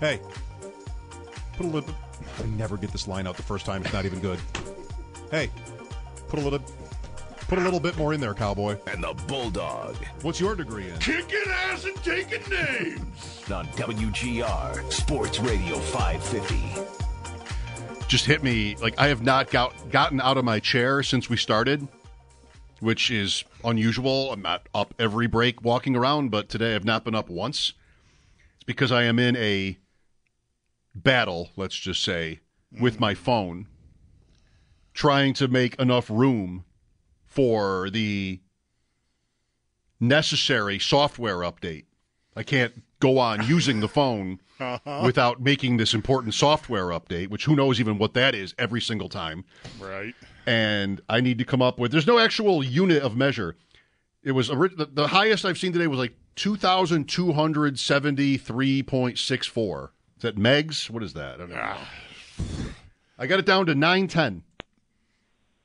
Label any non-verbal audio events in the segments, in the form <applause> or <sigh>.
Hey, put a little. I never get this line out the first time. It's not even good. Hey, put a little. Put a little bit more in there, cowboy. And the Bulldog. What's your degree in? Kicking ass and taking names. <laughs> On WGR Sports Radio 550. Just hit me like I have not got gotten out of my chair since we started, which is unusual. I'm not up every break walking around, but today I've not been up once. It's because I am in a battle, let's just say, mm-hmm. with my phone, trying to make enough room for the necessary software update. I can't go on <laughs> using the phone uh-huh. without making this important software update, which who knows even what that is every single time. Right. And I need to come up with there's no actual unit of measure. It was the, the highest I've seen today was like 2273.64. Is that megs? What is that? I know. I got it down to 910.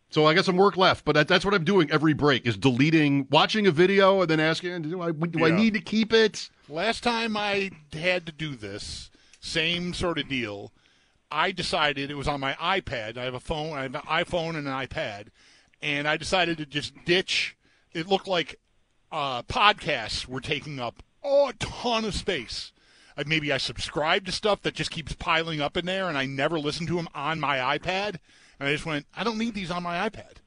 So I got some work left, but that, that's what I'm doing every break is deleting, watching a video, and then asking, do I do I need to keep it? Last time I had to do this, same sort of deal. I decided it was on my iPad. I have a phone, I have an iPhone and an iPad, and I decided to just ditch. It looked like uh, podcasts were taking up oh, a ton of space. Maybe I subscribe to stuff that just keeps piling up in there, and I never listen to them on my iPad. And I just went, I don't need these on my iPad.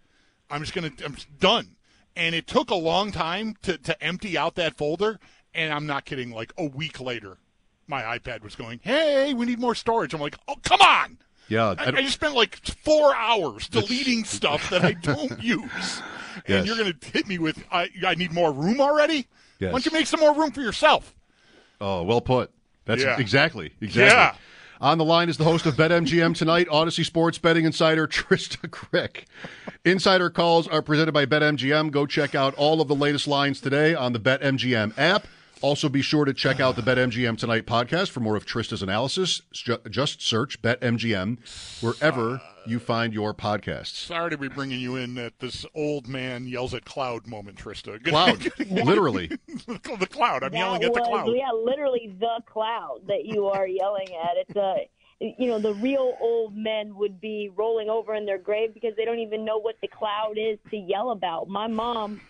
I'm just gonna, I'm done. And it took a long time to to empty out that folder. And I'm not kidding. Like a week later, my iPad was going, "Hey, we need more storage." I'm like, "Oh, come on!" Yeah, I, I I just spent like four hours deleting <laughs> stuff that I don't use, and Yes. you're gonna hit me with, "I I need more room already." Yes. Why don't you make some more room for yourself? Oh, well put. That's Yeah. exactly exactly. Yeah. On the line is the host of BetMGM tonight, Odyssey Sports betting insider <laughs> Trysta Krick. Insider calls are presented by BetMGM. Go check out all of the latest lines today on the BetMGM app. Also, be sure to check out the BetMGM Tonight podcast for more of Trysta's analysis. Just search BetMGM wherever you find your podcasts. Sorry to be bringing you in at this old man yells at cloud moment, Trysta. <laughs> Cloud, <laughs> literally. the cloud. I'm That yelling at the was, cloud. Yeah, literally the cloud that you are yelling at. It's a, you know, the real old men would be rolling over in their grave because they don't even know what the cloud is to yell about. My mom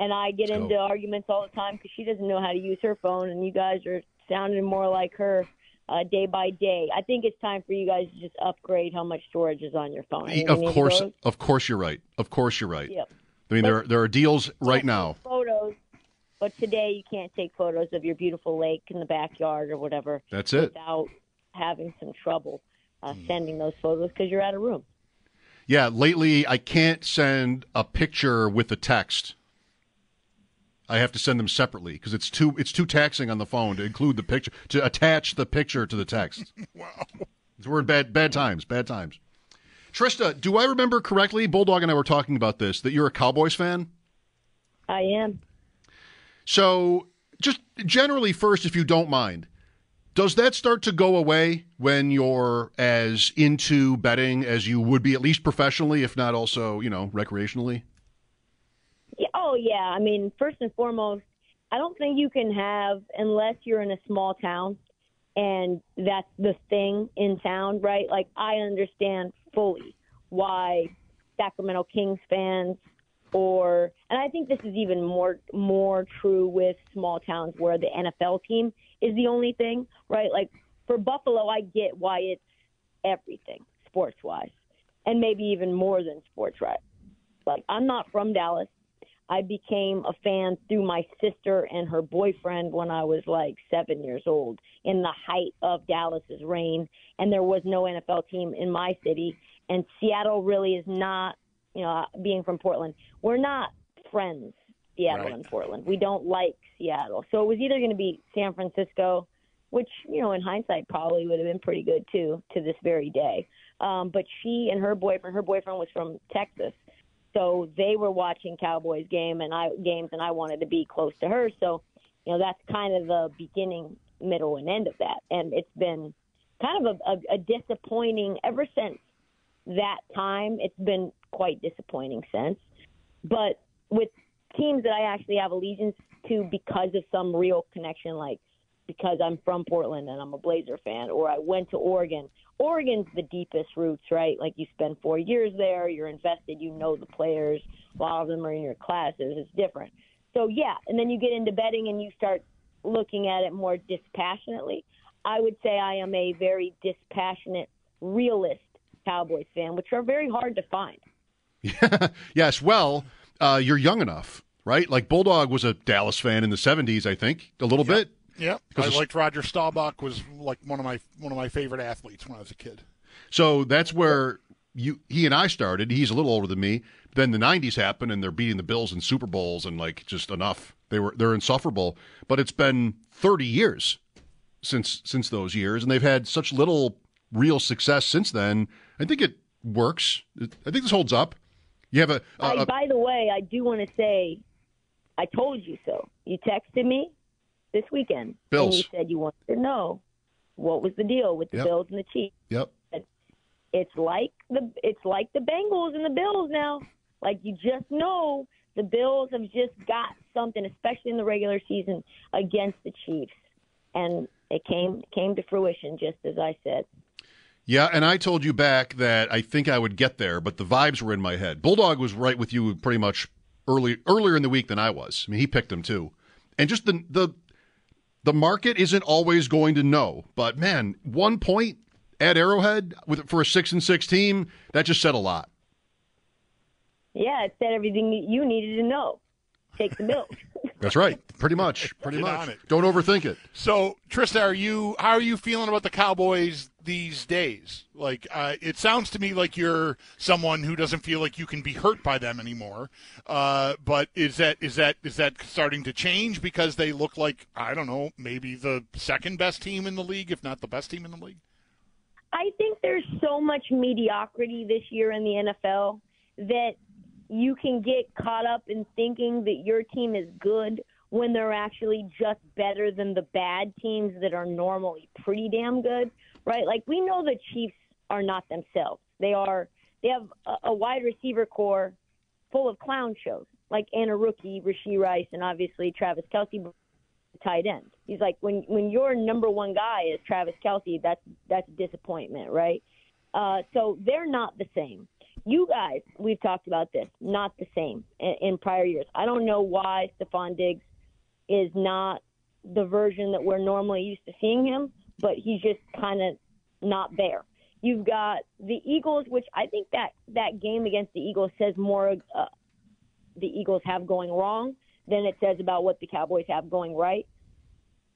and I get Let's into go. arguments all the time because she doesn't know how to use her phone, and you guys are sounding more like her. Uh, day by day, I think it's time for you guys to just upgrade how much storage is on your phone. Of course, of course, you're right. Of course, you're right. Yep. I mean, there there are deals right now. photos, but today you can't take photos of your beautiful lake in the backyard or whatever. That's it. Without having some trouble uh, Mm. sending those photos because you're out of room. Yeah, lately I can't send a picture with the text. I have to send them separately because it's too it's too taxing on the phone to include the picture to attach the picture to the text. <laughs> wow. We're in bad bad times, bad times. Trysta, do I remember correctly? Bulldog and I were talking about this that you're a Cowboys fan. I am. So, just generally, first, if you don't mind, does that start to go away when you're as into betting as you would be, at least professionally, if not also, you know, recreationally? Yeah, oh yeah. I mean, first and foremost, I don't think you can have unless you're in a small town and that's the thing in town, right? Like I understand fully why Sacramento Kings fans or and I think this is even more more true with small towns where the NFL team is the only thing, right? Like for Buffalo, I get why it's everything sports wise, and maybe even more than sports right. Like I'm not from Dallas. I became a fan through my sister and her boyfriend when I was like seven years old in the height of Dallas's reign. And there was no NFL team in my city. And Seattle really is not, you know, being from Portland, we're not friends, Seattle Right. and Portland. We don't like Seattle. So it was either going to be San Francisco, which you know in hindsight probably would have been pretty good too to this very day. Um, but she and her boyfriend, her boyfriend was from Texas, so they were watching Cowboys game and I games, and I wanted to be close to her. So you know that's kind of the beginning, middle, and end of that. And it's been kind of a, a, a disappointing ever since that time. It's been quite disappointing since. But with teams that I actually have allegiance to because of some real connection, like because I'm from Portland and I'm a Blazer fan, or I went to Oregon. Oregon's the deepest roots, right? Like you spend four years there, you're invested, you know the players. A lot of them are in your classes. It's different. So yeah, and then you get into betting and you start looking at it more dispassionately. I would say I am a very dispassionate realist Cowboys fan, which are very hard to find. <laughs> yes, well, uh, you're young enough, right? Like Bulldog was a Dallas fan in the '70s, I think, a little Yep. bit. Yeah, I liked Roger Staubach was like one of my one of my favorite athletes when I was a kid. So that's where you he and I started. He's a little older than me. Then the '90s happened, and they're beating the Bills in Super Bowls, and like just enough. They were they're insufferable. But it's been 30 years since since those years, and they've had such little real success since then. I think it works. I think this holds up. You have a, a, I, a by the way, I do want to say, I told you so. You texted me this weekend, Bills. and you said you wanted to know what was the deal with the Yep. Bills and the Chiefs. yep. It's like the it's like the Bengals and the Bills now. Like you just know the Bills have just got something, especially in the regular season against the Chiefs, and it came came to fruition just as I said. Yeah, and I told you back that I think I would get there, but the vibes were in my head. Bulldog was right with you pretty much early earlier in the week than I was. I mean, he picked them too, and just the the the market isn't always going to know. But man, one point at Arrowhead with for a six and six team that just said a lot. Yeah, it said everything that you needed to know. Take the milk. <laughs> That's right, pretty much, pretty Get much. on it. Don't overthink it. So, Trysta, are you how are you feeling about the Cowboys these days? Like, uh, it sounds to me like you're someone who doesn't feel like you can be hurt by them anymore. Uh, but is that is that is that starting to change because they look like I don't know, maybe the second best team in the league, if not the best team in the league? I think there's so much mediocrity this year in the NFL that you can get caught up in thinking that your team is good when they're actually just better than the bad teams that are normally pretty damn good, right? Like we know the Chiefs are not themselves. They are they have a, a wide receiver core full of clown shows, like and a rookie, Rashee Rice, and obviously Travis Kelce tight end. He's like when when your number one guy is Travis Kelce, that's that's a disappointment, right? Uh, so they're not the same. You guys, we've talked about this, not the same in, in prior years. I don't know why Stefon Diggs is not the version that we're normally used to seeing him, but he's just kind of not there. You've got the Eagles, which I think that that game against the Eagles says more uh, the Eagles have going wrong than it says about what the Cowboys have going right.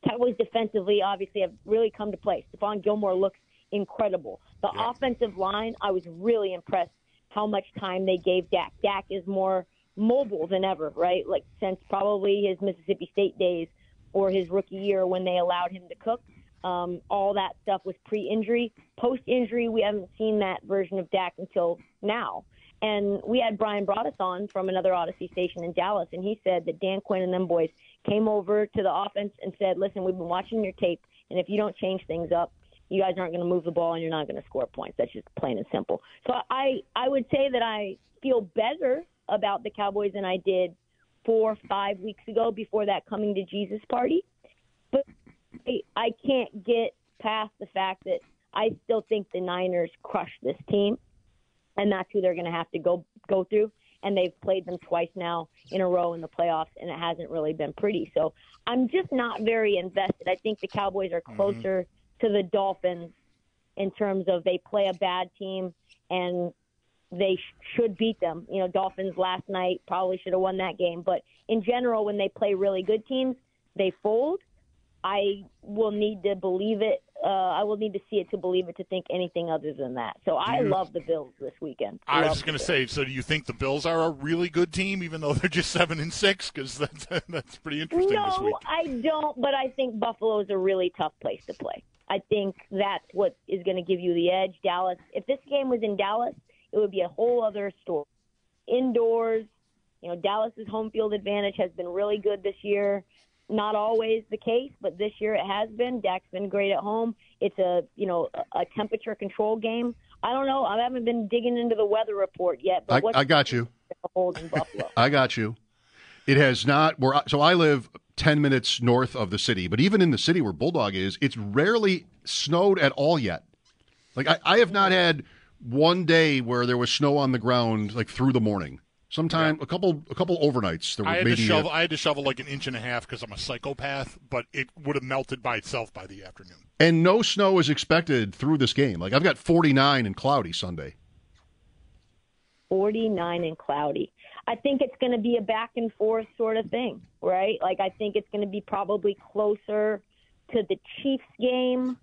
Cowboys defensively obviously have really come to play. Stephon Gilmore looks incredible. The Yeah. offensive line, I was really impressed how much time they gave Dak. Dak is more mobile than ever, right? Like since probably his Mississippi State days or his rookie year when they allowed him to cook. Um, all that stuff was pre-injury. Post-injury, we haven't seen that version of Dak until now. And we had Brian Broaddus on from another Odyssey station in Dallas, and he said that Dan Quinn and them boys came over to the offense and said, "Listen, we've been watching your tape, and if you don't change things up, you guys aren't going to move the ball, and you're not going to score points. That's just plain and simple." So I I would say that I feel better about the Cowboys than I did four five weeks ago before that coming to Jesus party, but I, I can't get past the fact that I still think the Niners crushed this team, and that's who they're going to have to go go through. And they've played them twice now in a row in the playoffs, and it hasn't really been pretty. So I'm just not very invested. I think the Cowboys are mm-hmm. closer to the Dolphins in terms of they play a bad team and they sh- should beat them. You know, Dolphins last night probably should have won that game, but in general, when they play really good teams, they fold. I will need to believe it Uh, I will need to see it to believe it to think anything other than that. So I love the Bills this weekend. I was just going to say. So, do you think the Bills are a really good team, even though they're just seven and six? Because that's <laughs> that's pretty interesting this No, week. I don't. But I think Buffalo is a really tough place to play. I think that's what is going to give you the edge. Dallas. If this game was in Dallas, it would be a whole other story. Indoors, you know, Dallas's home field advantage has been really good this year. Not always the case, but this year it has been. Dak's been great at home. It's a you know a temperature control game. I don't know. I haven't been digging into the weather report yet. But I, I got you. the hold in Buffalo? <laughs> I got you. It has not. Where I- so I live ten minutes north of the city, but even in the city where Bulldog is, it's rarely snowed at all yet. Like I, I have not had one day where there was snow on the ground like through the morning. Sometime a couple a couple overnights. There was I had maybe to shovel. I had to shovel like an inch and a half because I'm a psychopath. But it would have melted by itself by the afternoon. and no snow is expected through this game. Like I've got forty nine and cloudy Sunday. 49 and cloudy. I think it's going to be a back and forth sort of thing, right? Like I think it's going to be probably closer to the Chiefs game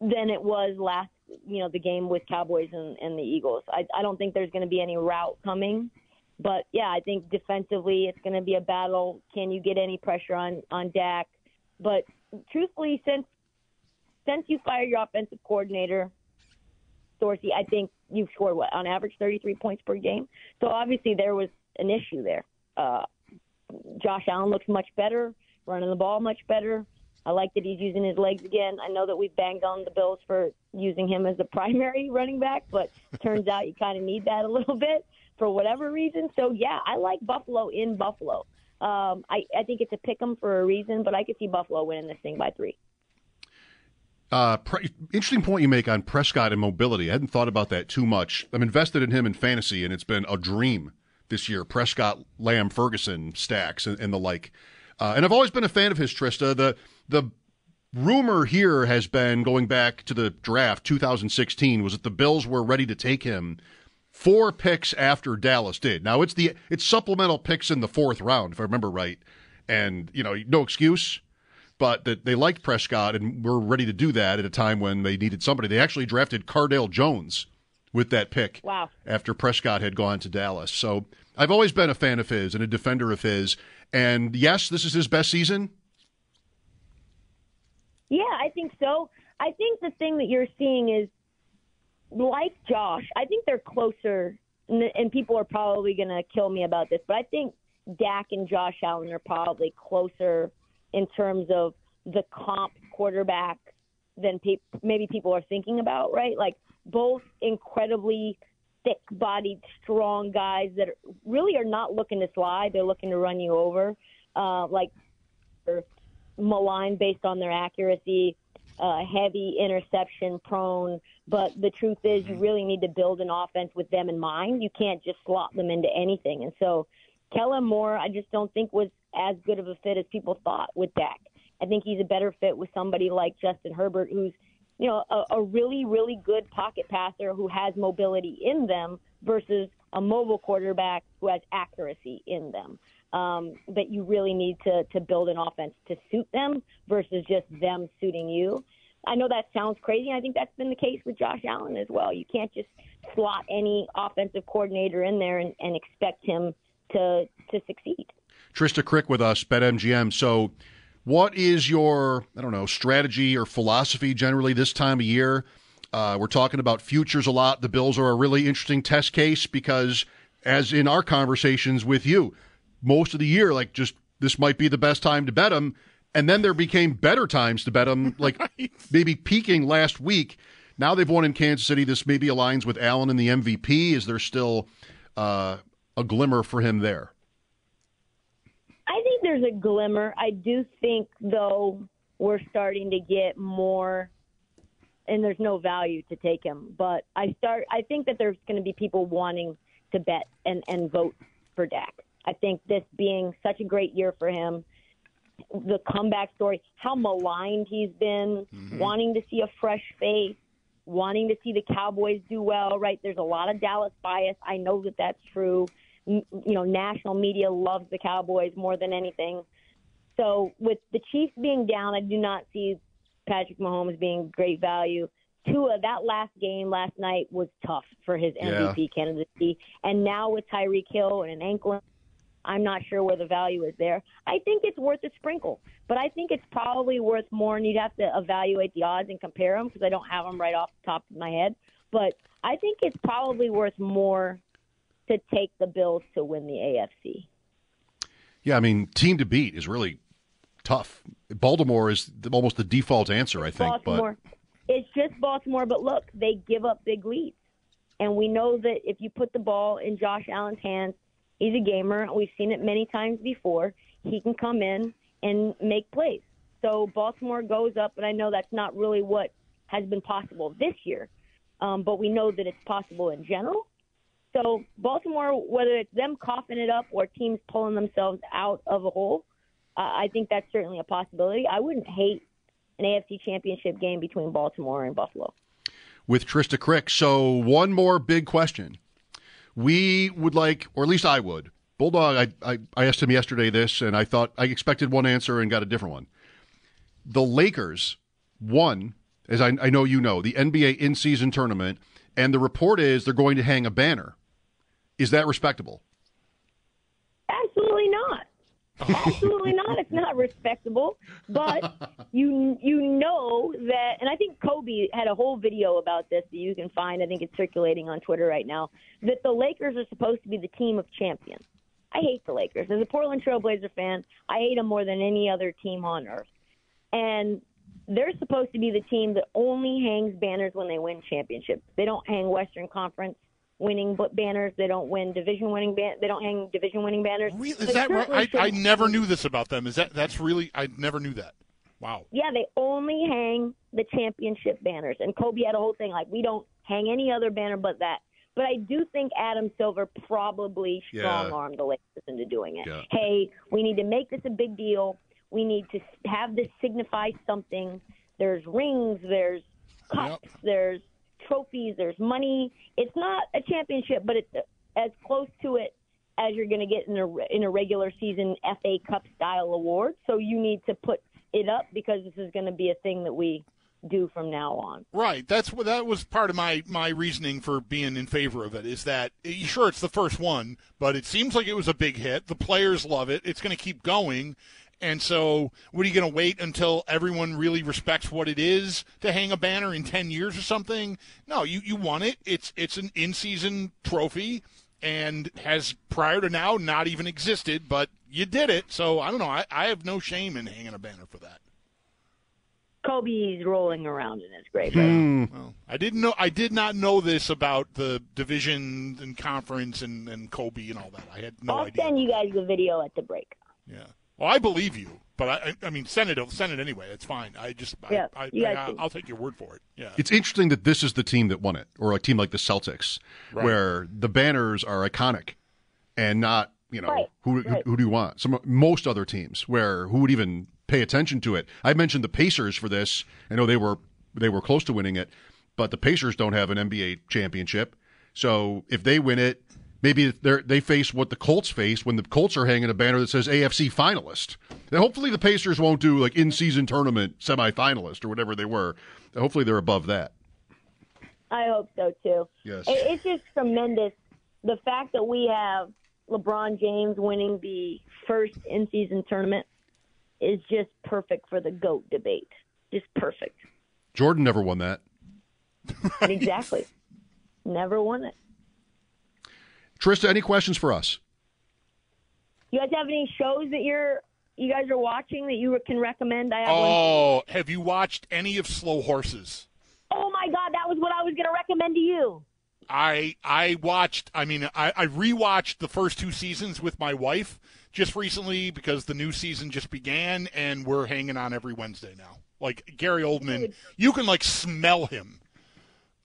than it was last, you know, the game with Cowboys and, and the Eagles. I, I don't think there's going to be any route coming, but yeah, I think defensively it's going to be a battle. Can you get any pressure on on Dak? But truthfully, since since you fired your offensive coordinator, Dorsey, I think you've scored what on average 33 points per game. So obviously there was an issue there. Uh, Josh Allen looks much better, running the ball much better. I like that he's using his legs again. I know that we've banged on the Bills for using him as the <laughs> primary running back, but turns out you kind of need that a little bit for whatever reason. So yeah, I like Buffalo in Buffalo. Um, I, I think it's a pick 'em for a reason, but I could see Buffalo winning this thing by three. Uh, pre- interesting point you make on Prescott and mobility. I hadn't thought about that too much. I'm invested in him in fantasy, and it's been a dream this year. Prescott, Lamb, Ferguson, Stacks, and, and the like. Uh, and I've always been a fan of his. Trysta, the the rumor here has been going back to the draft 2016 was that the Bills were ready to take him four picks after Dallas did. Now it's the it's supplemental picks in the fourth round, if I remember right. And you know, no excuse but that they liked Prescott and were ready to do that at a time when they needed somebody. They actually drafted Cardale Jones with that pick Wow. after Prescott had gone to Dallas. So I've always been a fan of his and a defender of his. And yes, this is his best season. Think so. I think the thing that you're seeing is like Josh. I think they're closer, and, and people are probably going to kill me about this, but I think Dak and Josh Allen are probably closer in terms of the comp quarterback than pe- maybe people are thinking about, right? Like both incredibly thick bodied, strong guys that are, really are not looking to slide. They're looking to run you over. Uh, like maligned based on their accuracy, uh, heavy interception prone. But the truth is, you really need to build an offense with them in mind. You can't just slot them into anything. And so, Kellen Moore, I just don't think was as good of a fit as people thought with Dak. I think he's a better fit with somebody like Justin Herbert, who's you know a, a really really good pocket passer who has mobility in them versus a mobile quarterback who has accuracy in them. Um, but you really need to to build an offense to suit them versus just them suiting you. I know that sounds crazy. I think that's been the case with Josh Allen as well. You can't just slot any offensive coordinator in there and, and expect him to to succeed. Trysta Krick with us, BetMGM. So, what is your, I don't know, strategy or philosophy generally this time of year? Uh, we're talking about futures a lot. The Bills are a really interesting test case because, as in our conversations with you, most of the year, like just this might be the best time to bet them. And then there became better times to bet them, <laughs> like maybe peaking last week. Now they've won in Kansas City. This maybe aligns with Allen and the MVP. Is there still uh, a glimmer for him there? I think there's a glimmer. I do think, though, we're starting to get more, and there's no value to take him. But I start. I think that there's going to be people wanting to bet and and vote for Dak. I think this being such a great year for him, the comeback story, how maligned he's been, mm-hmm. wanting to see a fresh face, wanting to see the Cowboys do well. Right? There's a lot of Dallas bias. I know that that's true you know, national media loves the Cowboys more than anything. So with the Chiefs being down, I do not see Patrick Mahomes being great value. Tua, that last game last night was tough for his MVP candidacy, and now with Tyreek Hill and an ankle, I'm not sure where the value is there. I think it's worth a sprinkle, but I think it's probably worth more, and you'd have to evaluate the odds and compare them because I don't have them right off the top of my head. But I think it's probably worth more to take the Bills to win the AFC. Yeah, I mean, team to beat is really tough. Baltimore is almost the default answer, I think. Baltimore. But It's just Baltimore, but look, they give up big leads. And we know that if you put the ball in Josh Allen's hands, he's a gamer. We've seen it many times before. He can come in and make plays. So Baltimore goes up, and I know that's not really what has been possible this year, um, but we know that it's possible in general. So Baltimore, whether it's them coughing it up or teams pulling themselves out of a hole, uh, I think that's certainly a possibility. I wouldn't hate an AFC Championship game between Baltimore and Buffalo. with Trysta Krick. So, one more big question. We would like, or at least I would. Bulldog, I, I, I asked him yesterday this, and I thought I expected one answer and got a different one. The Lakers won, as I, I know you know, the NBA in season tournament, and the report is they're going to hang a banner. Is that respectable? Oh. Absolutely not. It's not respectable. But you you know that, and I think Kobe had a whole video about this that you can find. I think it's circulating on Twitter right now. That the Lakers are supposed to be the team of champions. I hate the Lakers. As a Portland Trailblazer fan, I hate them more than any other team on earth. And they're supposed to be the team that only hangs banners when they win championships. They don't hang Western Conference winning banners. They don't win division winning ban- They don't hang division winning banners. Really? Is that right? I, I never knew this about them. Is that that's really? I never knew that. Wow. Yeah, they only hang the championship banners. And Kobe had a whole thing like, we don't hang any other banner but that. But I do think Adam Silver probably strong armed the Lakers into doing it. Yeah. Hey, we need to make this a big deal. We need to have this signify something. There's rings, there's cups, Yep. there's trophies, there's money. It's not a championship, but it's as close to it as you're going to get in a in a regular season FA Cup style award. So you need to put it up because this is going to be a thing that we do from now on. Right. That's what that was part of my my reasoning for being in favor of it. Is that eh, sure it's the first one, but it seems like it was a big hit. The players love it. It's going to keep going. And so, what are you going to wait until everyone really respects what it is to hang a banner in ten years or something? No, you you won it. It's it's an in season trophy and has prior to now not even existed, but you did it. So I don't know. I, I have no shame in hanging a banner for that. Kobe's rolling around in his grave. right now. Well, I didn't know. I did not know this about the division and conference and, and Kobe and all that. I had no I'll idea. send you guys the video at the break. Yeah. Well, I believe you, but I, I I mean, send it. Send it anyway. It's fine. I just, yeah. I, I, yeah, I, I'll take your word for it. Yeah. It's interesting that this is the team that won it, or a team like the Celtics, Right. where the banners are iconic and not, you know, Right, who, right. who who do you want? Some most other teams where who would even pay attention to it. I mentioned the Pacers for this. I know they were they were close to winning it, but the Pacers don't have an NBA championship. So if they win it, maybe they they face what the Colts face when the Colts are hanging a banner that says AFC finalist. And hopefully the Pacers won't do like in season tournament semifinalist or whatever they were. Hopefully they're above that. I hope so too. Yes. It's just tremendous. The fact that we have LeBron James winning the first in season tournament is just perfect for the GOAT debate. Just perfect. Jordan never won that. Exactly. <laughs> Never won it. Trysta, any questions for us? You guys have any shows that you're you guys are watching that you can recommend? I have one. Oh, have you watched any of Slow Horses? Oh my God, that was what I was going to recommend to you. I I watched. I mean, I, I rewatched the first two seasons with my wife just recently because the new season just began, and we're hanging on every Wednesday now. Like Gary Oldman, you can like smell him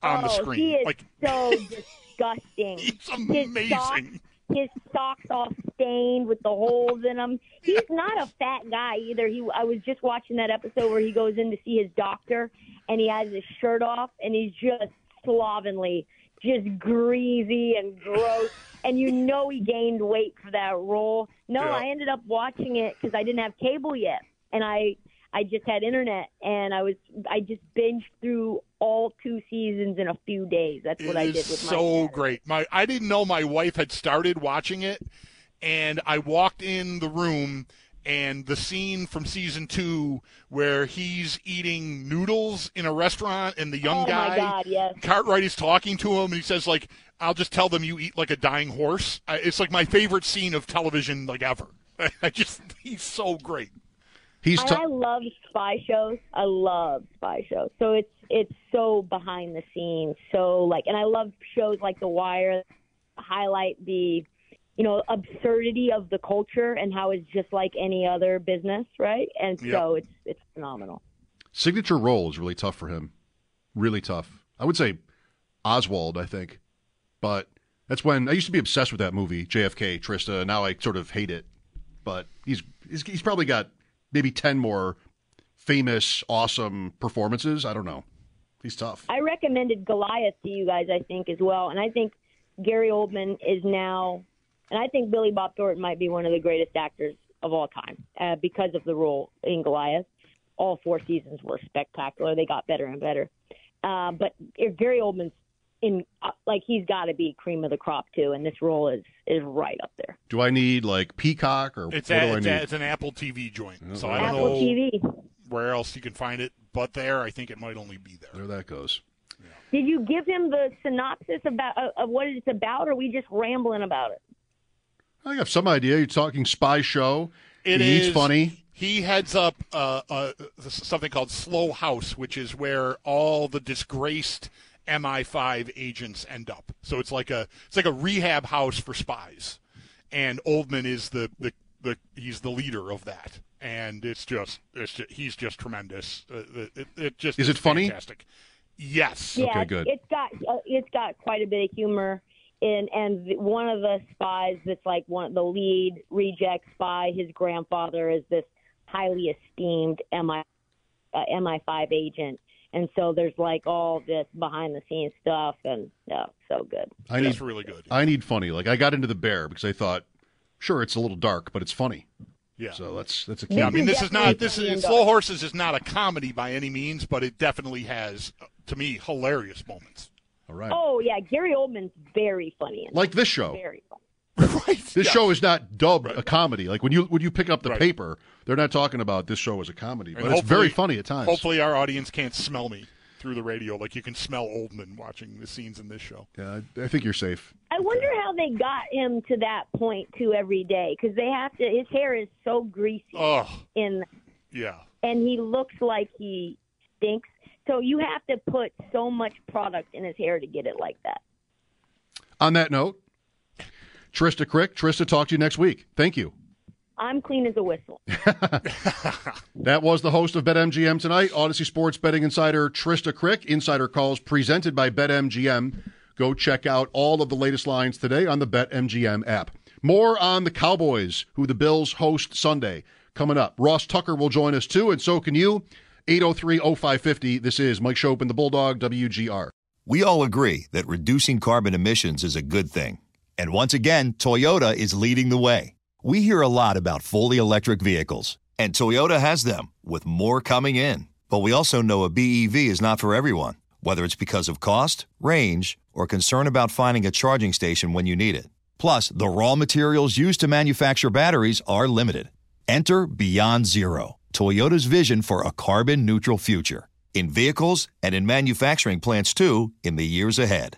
on the oh, screen. he is like so <laughs> disgusting. he's His socks, amazing. his socks all stained with the holes in them. He's not a fat guy either. He I was just watching that episode where he goes in to see his doctor and he has his shirt off and he's just slovenly, just greasy and gross. <laughs> And you know he gained weight for that role. No, Yeah. I ended up watching it because I didn't have cable yet, and I I just had internet and I was I just binged through all two seasons in a few days. That's what It I did with my so dad. great. My I didn't know my wife had started watching it, and I walked in the room, and the scene from season two where he's eating noodles in a restaurant, and the young Oh, guy God, yes. Cartwright is talking to him, and he says like, "I'll just tell them you eat like a dying horse." It's like my favorite scene of television like ever. <laughs> I just he's so great. He's t- I love spy shows. I love spy shows. So it's it's so behind the scenes. So like, and I love shows like The Wire, highlight the, you know, absurdity of the culture and how it's just like any other business, right? And so it's it's phenomenal. signature role is really tough for him. Really tough. I would say Oswald, I think. But that's when I used to be obsessed with that movie, JFK, Trysta. Now I sort of hate it. But he's he's, he's probably got maybe 10 more famous, awesome performances. I don't know. He's tough. I recommended Goliath to you guys, I think, as well. And I think Gary Oldman is now, and I think Billy Bob Thornton might be one of the greatest actors of all time uh, because of the role in Goliath. All four seasons were spectacular. They got better and better. Uh, but Gary Oldman's in, uh, like, he's got to be cream of the crop too, and this role is is right up there. Do I need like Peacock or It's what a, do I it's, need? a, it's an Apple TV joint, so I don't Apple know TV. where else you can find it, but there I think it might only be there. there that goes. Did you give him the synopsis about uh, of what it's about, or are we just rambling about it? I have some idea. You're talking spy show. It He's is- funny. He heads up uh, uh, something called Slough House, which is where all the disgraced MI5 agents end up. So it's like a it's like a rehab house for spies, and Oldman is the the, the he's the leader of that, and it's just it's just, he's just tremendous. Uh, it, it just Is it funny? Fantastic. Yes. Yeah, Okay, good. It's got uh, it's got quite a bit of humor. And and one of the spies that's like one the lead reject spy, his grandfather is this highly esteemed MI uh, MI5 agent, and so there's like all this behind the scenes stuff, and yeah, so good. I need It's really good. I need funny. Like I got into the bear because I thought, sure, it's a little dark, but it's funny. Yeah. So that's that's a key. Yeah, I mean, this is not this is Slow. Horses is not a comedy by any means, but it definitely has, uh, to me, hilarious moments. All right. Oh yeah, Gary Oldman's very funny. In Like this show. very funny. <laughs> right. This Yeah. show is not dubbed a comedy. Like when you when you pick up the Right. paper, they're not talking about this show as a comedy, but And it's very funny at times. Hopefully, our audience can't smell me through the radio like you can smell Oldman watching the scenes in this show. Yeah, I I think you're safe. I wonder how they got him to that point too every day because they have to. His hair is so greasy Oh, in yeah. and he looks like he stinks. So you have to put so much product in his hair to get it like that. On that note, Trysta Krick, Trysta, talk to you next week. Thank you. I'm clean as a whistle. <laughs> That was the host of BetMGM tonight, Odyssey Sports betting insider Trysta Krick. Insider calls presented by BetMGM. Go check out all of the latest lines today on the BetMGM app. More on the Cowboys, who the Bills host Sunday, coming up. Ross Tucker will join us too, and so can you. 803-0550. This is Mike Schopp and the Bulldog, WGR. We all agree that reducing carbon emissions is a good thing. And once again, Toyota is leading the way. We hear a lot about fully electric vehicles, and Toyota has them, with more coming in. But we also know a BEV is not for everyone, whether it's because of cost, range, or concern about finding a charging station when you need it. Plus, the raw materials used to manufacture batteries are limited. Enter Beyond Zero, Toyota's vision for a carbon neutral future. In vehicles and in manufacturing plants too, in the years ahead.